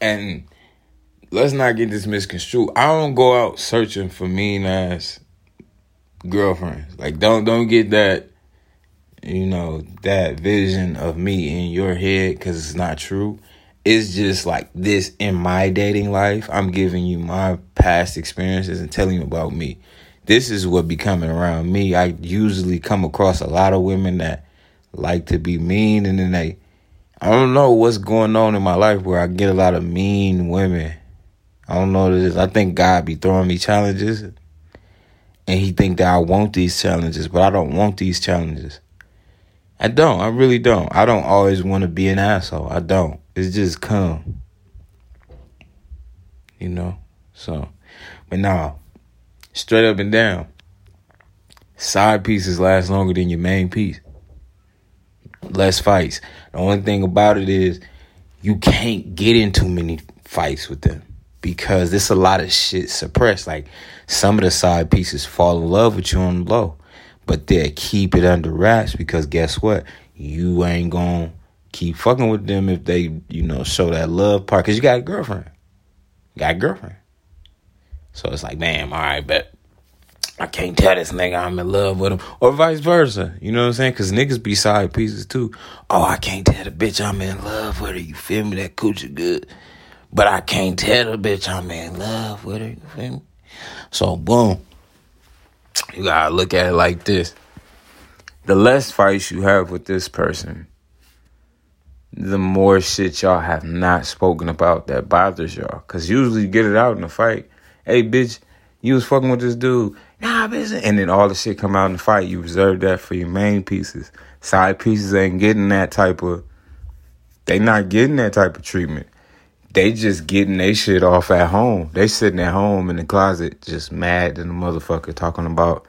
And let's not get this misconstrued. I don't go out searching for mean ass girlfriends. Like don't don't get that you know that vision of me in your head cuz it's not true. It's just like this in my dating life. I'm giving you my past experiences and telling you about me. This is what be coming around me. I usually come across a lot of women that like to be mean and then they I don't know what's going on in my life where I get a lot of mean women. I don't know what it is. I think God be throwing me challenges and he think that I want these challenges, but I don't want these challenges. I don't. I really don't. I don't always want to be an asshole. I don't. It's just come. You know? So, but now, straight up and down, side pieces last longer than your main piece less fights. The only thing about it is you can't get into many fights with them because there's a lot of shit suppressed. Like some of the side pieces fall in love with you on the low, but they keep it under wraps because guess what? You ain't gonna keep fucking with them if they, you know, show that love part because you got a girlfriend. You got a girlfriend. So it's like, damn, all right, bet I can't tell this nigga I'm in love with him, or vice versa. You know what I'm saying? Because niggas be side pieces too. Oh, I can't tell the bitch I'm in love with her. You feel me? That coochie good, but I can't tell the bitch I'm in love with her. You feel me? So boom, you gotta look at it like this: the less fights you have with this person, the more shit y'all have not spoken about that bothers y'all. Cause usually you get it out in a fight. Hey, bitch, you was fucking with this dude nah, bitch. And then all the shit come out in the fight. You reserve that for your main pieces. Side pieces ain't getting that type of. They not getting that type of treatment. They just getting their shit off at home. They sitting at home in the closet, just mad and the motherfucker talking about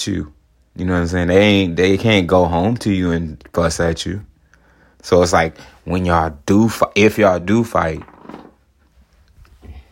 you. You know what I'm saying? They ain't. They can't go home to you and fuss at you. So it's like when y'all do, if y'all do fight,